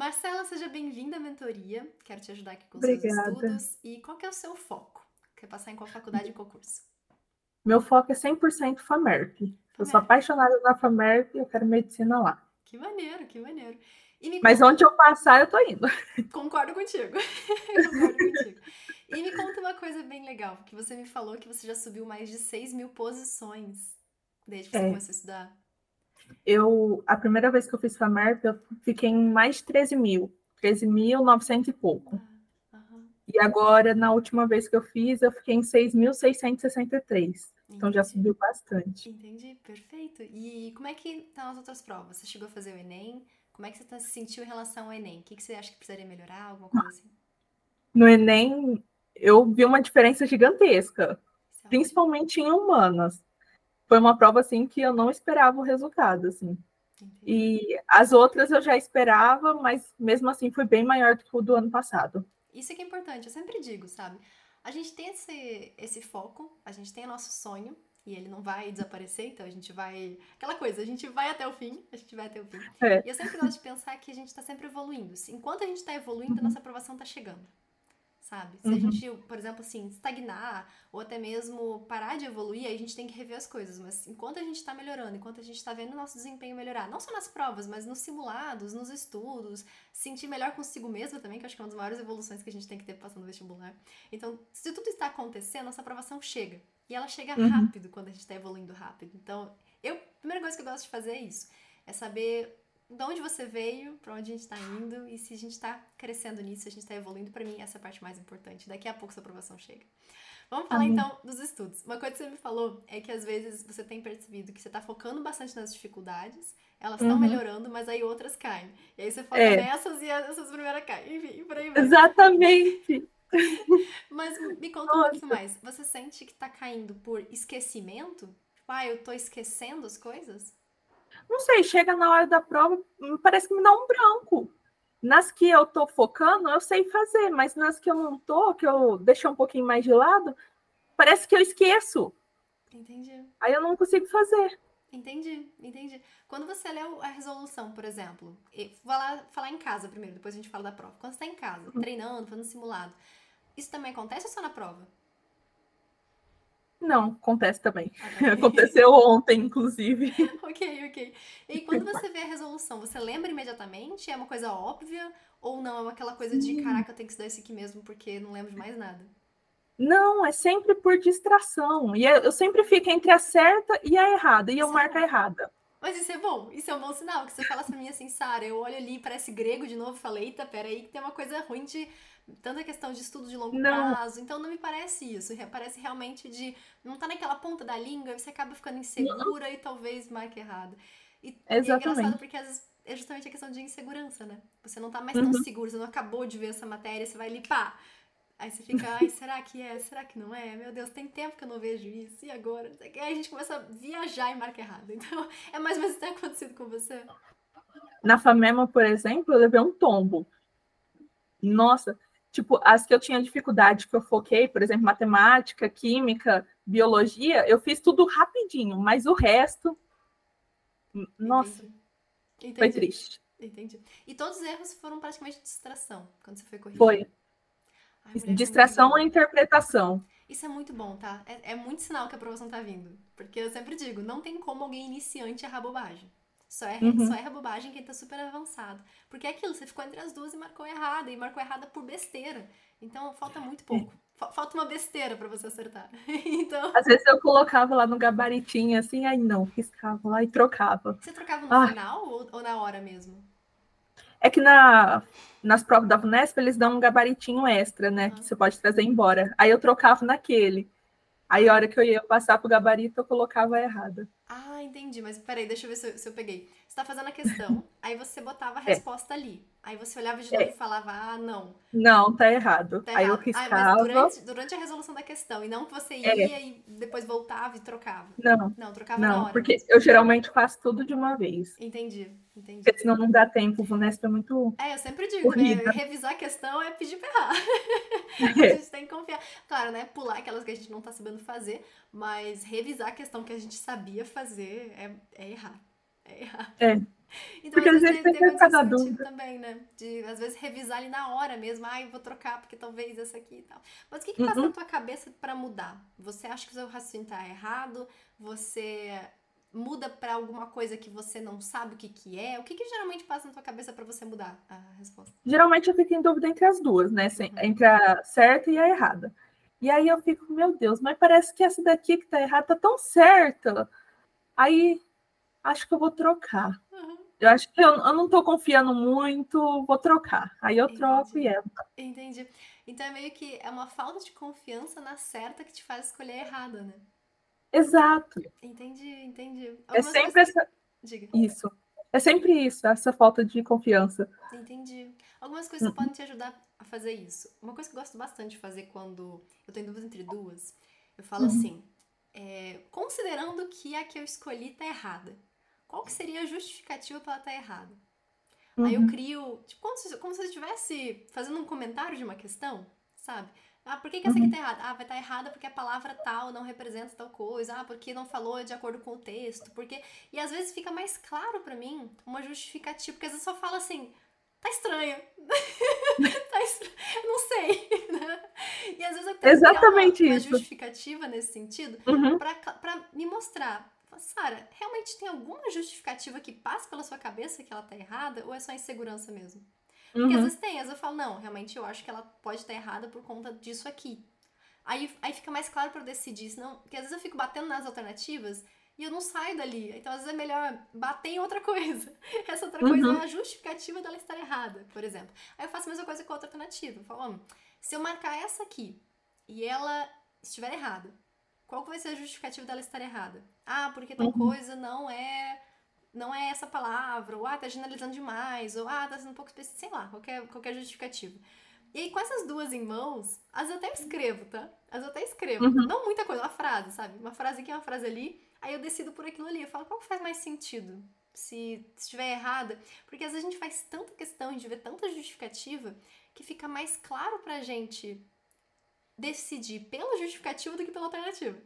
Marcela, seja bem-vinda à mentoria. Quero te ajudar aqui com Obrigada. seus estudos. E qual que é o seu foco? Quer passar em qual faculdade e qual curso? Meu foco é 100% FAMERP. Eu sou FAMERP. apaixonada na FAMERP e eu quero medicina lá. Que maneiro, que maneiro. Me Mas onde eu passar, eu tô indo. Concordo contigo. Concordo contigo. E me conta uma coisa bem legal, que você me falou que você já subiu mais de 6 mil posições desde que você É. começou a estudar. Eu, a primeira vez que eu fiz FAMERP, eu fiquei em mais de 13 mil. 13.900 e pouco. Aham, E agora, na última vez que eu fiz, eu fiquei em 6.663. Então já subiu bastante. Entendi, perfeito. E como é que estão as outras provas? Você chegou a fazer o Enem? Como é que você tá- se sentiu em relação ao Enem? O que, que você acha que precisaria melhorar? Alguma coisa assim? No Enem, eu vi uma diferença gigantesca, é principalmente em humanas. Foi uma prova assim que eu não esperava o resultado, assim. E as outras eu já esperava, mas mesmo assim foi bem maior do que o do ano passado. Isso que é importante, eu sempre digo, sabe? A gente tem esse, esse foco, a gente tem o nosso sonho, e ele não vai desaparecer, então a gente vai. Aquela coisa, a gente vai até o fim, a gente vai até o fim. É. E eu sempre gosto de pensar que a gente tá sempre evoluindo. Enquanto a gente tá evoluindo, a nossa aprovação tá chegando. Sabe? Se a Uhum. gente, por exemplo, assim, estagnar ou até mesmo parar de evoluir, aí a gente tem que rever as coisas. Mas enquanto a gente tá melhorando, enquanto a gente tá vendo o nosso desempenho melhorar, não só nas provas, mas nos simulados, nos estudos, sentir melhor consigo mesmo também, que eu acho que é uma das maiores evoluções que a gente tem que ter passando no vestibular. Então, se tudo está acontecendo, nossa aprovação chega. E ela chega Uhum. rápido quando a gente está evoluindo rápido. Então, eu, a primeira coisa que eu gosto de fazer é isso. É saber de onde você veio, para onde a gente está indo e se a gente está crescendo nisso, se a gente está evoluindo. Para mim, essa é a parte mais importante. Daqui a pouco sua aprovação chega. Vamos falar Amém. então dos estudos. Uma coisa que você me falou é que às vezes você tem percebido que você está focando bastante nas dificuldades, elas estão Uhum. melhorando, mas aí outras caem. E aí você foca É. nessas e essas primeiras caem. Enfim, por aí vai. Exatamente. Mas me conta um pouquinho mais. Você sente que tá caindo por esquecimento? Tipo, ah, eu tô esquecendo as coisas? Não sei, chega na hora da prova, parece que me dá um branco. Nas que eu tô focando, eu sei fazer, mas nas que eu não tô, que eu deixei um pouquinho mais de lado, parece que eu esqueço. Entendi. Aí eu não consigo fazer. Entendi, entendi. Quando você lê a resolução, por exemplo, vou lá falar em casa primeiro, depois a gente fala da prova. Quando você tá em casa, treinando, fazendo simulado, isso também acontece ou só na prova? Não, acontece também. Ah. Aconteceu ontem, inclusive. ok, ok. E quando você vê a resolução, você lembra imediatamente? É uma coisa óbvia? Ou não? É aquela coisa de, caraca, eu tenho que estudar isso aqui mesmo porque não lembro de mais nada? Não, é sempre por distração. E eu eu sempre fico entre a certa e a errada, e eu Sério? marco a errada. Mas isso é bom, isso é um bom sinal. Que você fala pra mim assim, Sara, eu olho ali, parece grego de novo e falo, eita, peraí, que tem uma coisa ruim de tanta questão de estudo de longo Não. prazo. Então não me parece isso. Re- Parece realmente de não tá naquela ponta da língua, e você acaba ficando insegura e talvez marque errado. E, e é engraçado Exatamente. porque às vezes é justamente a questão de insegurança, né? Você não tá mais tão Uhum. seguro, você não acabou de ver essa matéria, você vai pá. Aí você fica, ai, será que é? Será que não é? Meu Deus, tem tempo que eu não vejo isso, e agora? Não. Aí a gente começa a viajar e marca errado. Então, é mais ou menos o que tem acontecido com você. Na FAMEMA, por exemplo, eu levei um tombo. Nossa, tipo, as que eu tinha dificuldade, que eu foquei, por exemplo, matemática, química, biologia, eu fiz tudo rapidinho, mas o resto, nossa, Entendi. foi triste. Entendi. E todos os erros foram praticamente distração, quando você foi corrigir. Foi. Ai, mulher, é Distração ou interpretação. Isso é muito bom, tá? É, é muito sinal que a aprovação tá vindo. Porque eu sempre digo, não tem como alguém iniciante errar bobagem. Só erra, Uhum. só erra bobagem quem tá super avançado. Porque é aquilo, você ficou entre as duas e marcou errada. E marcou errada por besteira. Então falta muito pouco. Fa- Falta uma besteira pra você acertar. então, Às vezes eu colocava lá no gabaritinho assim, aí não, riscava lá e trocava. você trocava no Ah. final ou, ou na hora mesmo? É que na, nas provas da Unesp eles dão um gabaritinho extra, né? Que você pode trazer embora. Aí eu trocava naquele. Aí a hora que eu ia passar pro gabarito, eu colocava errada. Ah, entendi. Mas peraí, deixa eu ver se eu, se eu peguei. Você tá fazendo a questão, aí você botava a É. resposta ali. Aí você olhava de É. novo e falava, ah, não. Não, tá errado. Tá aí eu errado. Ah, riscava. mas durante, durante a resolução da questão, e não que você ia É. e depois voltava e trocava. Não, Não, trocava na não, hora. porque eu geralmente faço tudo de uma vez. Entendi, entendi. Porque senão não dá tempo. O Vunesp é muito. É, eu sempre digo, né? Corrida. Revisar a questão é pedir pra errar. A É, gente tem que confiar. Claro, né? Pular aquelas que a gente não tá sabendo fazer, mas revisar a questão que a gente sabia fazer é, é errar. É errar. É. Então, Porque às vezes tem, tem acontecido dúvida. também, né? De, às vezes, revisar ali na hora mesmo. Ai, vou trocar porque talvez essa aqui e tal. Mas o que que passa Uhum. na tua cabeça pra mudar? Você acha que o seu raciocínio tá errado? Você muda pra alguma coisa que você não sabe o que que é? O que que geralmente passa na tua cabeça pra você mudar a resposta? Geralmente eu fico em dúvida entre as duas, né? Uhum. Entre a certa e a errada. E aí eu fico, meu Deus, mas parece que essa daqui que tá errada tá tão certa. Aí acho que eu vou trocar. Uhum. Eu acho que eu, eu não tô confiando muito, vou trocar. Aí eu troco e é. Entendi. Então é meio que é uma falta de confiança na certa que te faz escolher errada, né? Exato. Entendi, entendi. É Algumas sempre coisas- essa, Diga. isso. É sempre isso, essa falta de confiança. Entendi. Algumas coisas podem te ajudar a fazer isso. Uma coisa que eu gosto bastante de fazer quando eu tô em dúvida entre duas, eu falo Uhum. assim, é, considerando que a que eu escolhi tá errada, qual que seria a justificativa pra ela tá errada? Aí eu Uhum. crio, tipo, como se, como se eu estivesse fazendo um comentário de uma questão, sabe? Ah, por que, que essa aqui tá errada? Ah, vai estar errada porque a palavra tal não representa tal coisa. Ah, porque não falou de acordo com o texto. Porque... E às vezes fica mais claro pra mim uma justificativa, porque às vezes só fala assim, tá estranha. tá estranha. Eu não sei. né? E às vezes eu tenho Exatamente uma, uma isso. justificativa nesse sentido Uhum. pra, pra me mostrar. Sara, realmente tem alguma justificativa que passa pela sua cabeça que ela tá errada ou é só insegurança mesmo? Porque às Uhum. vezes tem, às vezes eu falo, não, realmente eu acho que ela pode estar errada por conta disso aqui. Aí, aí fica mais claro pra eu decidir, senão, porque às vezes eu fico batendo nas alternativas e eu não saio dali. Então às vezes é melhor bater em outra coisa. Essa outra coisa Uhum. é a justificativa dela estar errada, por exemplo. Aí eu faço a mesma coisa com a outra alternativa. Eu falo, se eu marcar essa aqui e ela estiver errada, qual que vai ser a justificativa dela estar errada? Ah, porque tal Uhum. coisa não é não é essa palavra, ou ah, tá generalizando demais, ou ah, tá sendo um pouco específico, sei lá, qualquer, qualquer justificativa. E aí, com essas duas em mãos, às vezes eu até escrevo, tá? Às vezes eu até escrevo. Uhum. Não muita coisa, uma frase, sabe? Uma frase aqui, uma frase ali. Aí eu decido por aquilo ali. Eu falo, qual que faz mais sentido? Se se estiver errada. Porque às vezes a gente faz tanta questão de ver tanta justificativa que fica mais claro pra gente decidir pela justificativa do que pela alternativa.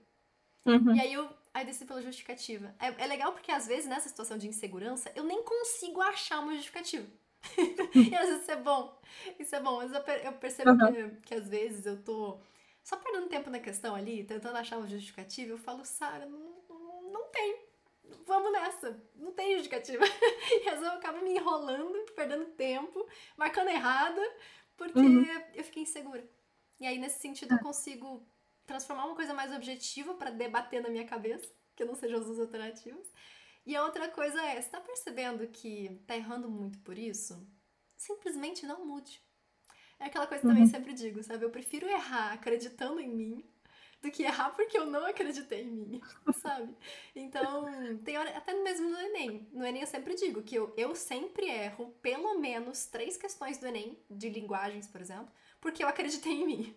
Uhum. E aí eu, aí eu decido pela justificativa. É, é legal porque às vezes nessa situação de insegurança eu nem consigo achar uma justificativa. e às vezes isso é bom. Isso é bom. Às vezes eu, eu percebo Uhum. que, que às vezes eu tô só perdendo tempo na questão ali, tentando achar uma justificativa. Eu falo, Sara, não, não, não tem. Vamos nessa. Não tem justificativa. e às vezes eu acabo me enrolando, perdendo tempo, marcando errada, porque Uhum. eu fiquei insegura. E aí, nesse sentido, eu consigo transformar uma coisa mais objetiva pra debater na minha cabeça, que não sejam as duas alternativas. E a outra coisa é, você tá percebendo que tá errando muito por isso? Simplesmente não mude. É aquela coisa que eu também Uhum. sempre digo, sabe? Eu prefiro errar acreditando em mim do que errar porque eu não acreditei em mim, sabe? Então, tem hora, até mesmo no Enem. No Enem eu sempre digo que eu, eu sempre erro pelo menos três questões do Enem, de linguagens, por exemplo, porque eu acreditei em mim.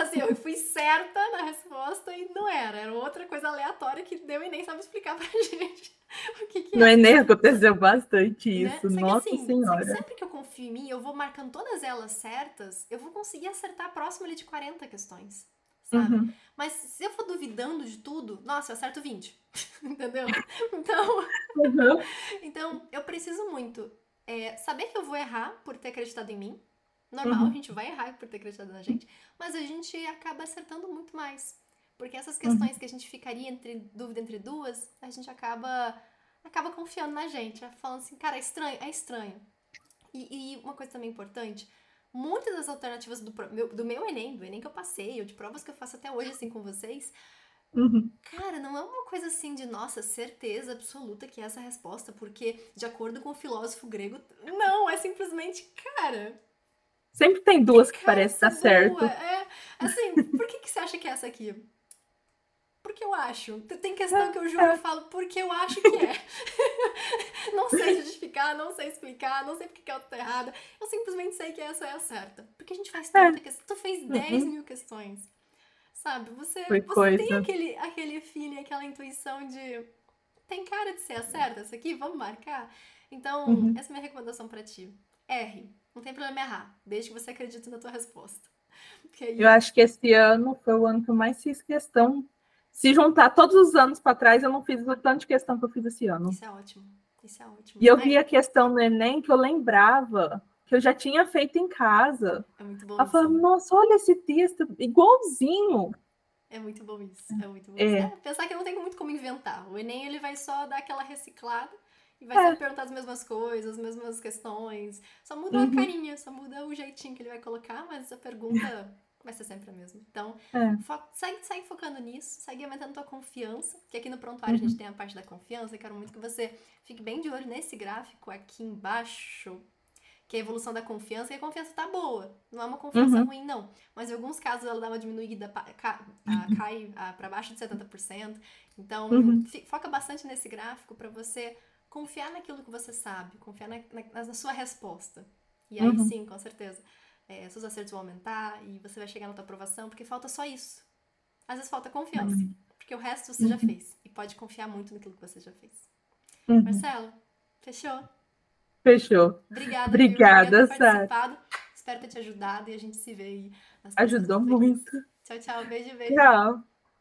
Assim, eu fui certa na resposta e não era. Era outra coisa aleatória que deu e nem sabe explicar pra gente o que, que No é. Enem aconteceu bastante né? isso. Que Nossa assim, que Senhora. sempre que eu confio em mim, eu vou marcando todas elas certas, eu vou conseguir acertar próximo de 40 questões, sabe? Uhum. Mas se eu for duvidando de tudo, nossa, eu acerto 20. Entendeu? Então, Uhum. então eu preciso muito é, saber que eu vou errar por ter acreditado em mim. Normal, Uhum. a gente vai errar por ter acreditado na gente, mas a gente acaba acertando muito mais. Porque essas questões que a gente ficaria entre dúvida entre duas, a gente acaba acaba confiando na gente, falando assim, cara, é estranho, é estranho. E, e uma coisa também importante, muitas das alternativas do, meu, do meu Enem, do Enem que eu passei, ou de provas que eu faço até hoje assim com vocês, Uhum. Cara, não é uma coisa assim de nossa certeza absoluta que é essa resposta, porque de acordo com o filósofo grego, não, é simplesmente, cara. Sempre tem duas que parecem estar essa certo. É, assim, por que, que você acha que é essa aqui? Porque eu acho. Tem questão que eu juro e falo porque eu acho que é. não sei justificar, não sei explicar, não sei porque que a outra tá errada. Eu simplesmente sei que essa é a certa. Porque a gente faz tanta questão. Tu fez 10 mil questões. Sabe? Você, Foi você tem aquele, aquele feeling, aquela intuição de. Tem cara de ser a certa essa aqui? Vamos marcar? Então, Uhum. essa é a minha recomendação pra ti. R. Não tem problema errar, desde que você acredite na tua resposta. Aí, Eu acho que esse ano foi o ano que eu mais fiz questão. Se juntar todos os anos para trás, eu não fiz o tanto de questão que eu fiz esse ano. Isso é ótimo. Isso é ótimo. E eu vi a questão do Enem que eu lembrava que eu já tinha feito em casa. É muito bom. Ela falou, nossa, olha esse texto, igualzinho. É muito bom isso. É muito bom. É. É, pensar que não tem muito como inventar. O Enem ele vai só dar aquela reciclada e vai é. sempre perguntar as mesmas coisas, as mesmas questões. Só muda uhum. a carinha, só muda o jeitinho que ele vai colocar, mas a pergunta vai ser sempre a mesma. Então, é. fo segue, segue focando nisso, segue aumentando tua confiança, que aqui no prontuário uhum. a gente uhum. tem a parte da confiança. Eu quero muito que você fique bem de olho nesse gráfico aqui embaixo, que é a evolução da confiança, e a confiança tá boa. Não é uma confiança uhum. ruim, não. Mas em alguns casos ela dá uma diminuída, cai para baixo de 70%. Então, uhum. foca bastante nesse gráfico para você confiar naquilo que você sabe, confiar na, na, na sua resposta. E aí uhum. sim, com certeza, é, seus acertos vão aumentar e você vai chegar na tua aprovação, porque falta só isso. Às vezes falta confiança, uhum. porque o resto você já uhum. fez. E pode confiar muito naquilo que você já fez. Uhum. Marcelo, fechou? Fechou. Obrigada, Obrigada, Sara. Espero ter te ajudado e a gente se vê aí. Ajudou muito. Tchau, tchau. Beijo, beijo. Tchau.